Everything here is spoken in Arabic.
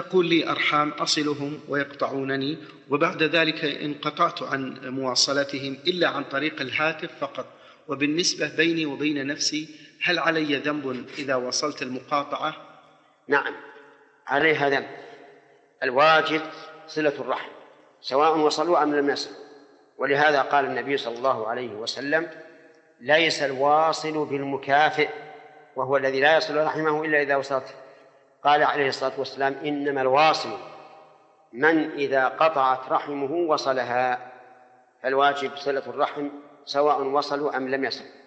تقول لي أرحام أصلهم ويقطعونني وبعد ذلك انقطعت عن مواصلتهم إلا عن طريق الهاتف فقط. وبالنسبة بيني وبين نفسي هل علي ذنب إذا وصلت المقاطعة؟ نعم عليها ذنب. الواجب صلة الرحم سواء وصلوا أم لم يصلوا. ولهذا قال النبي صلى الله عليه وسلم ليس الواصل بالمكافئ وهو الذي لا يصل رحمه إلا إذا وصلت قال عليه الصلاة والسلام إنما الواصل من إذا قطعت رحمه وصلها فالواجب صلة الرحم سواء وصلوا أم لم يصلوا.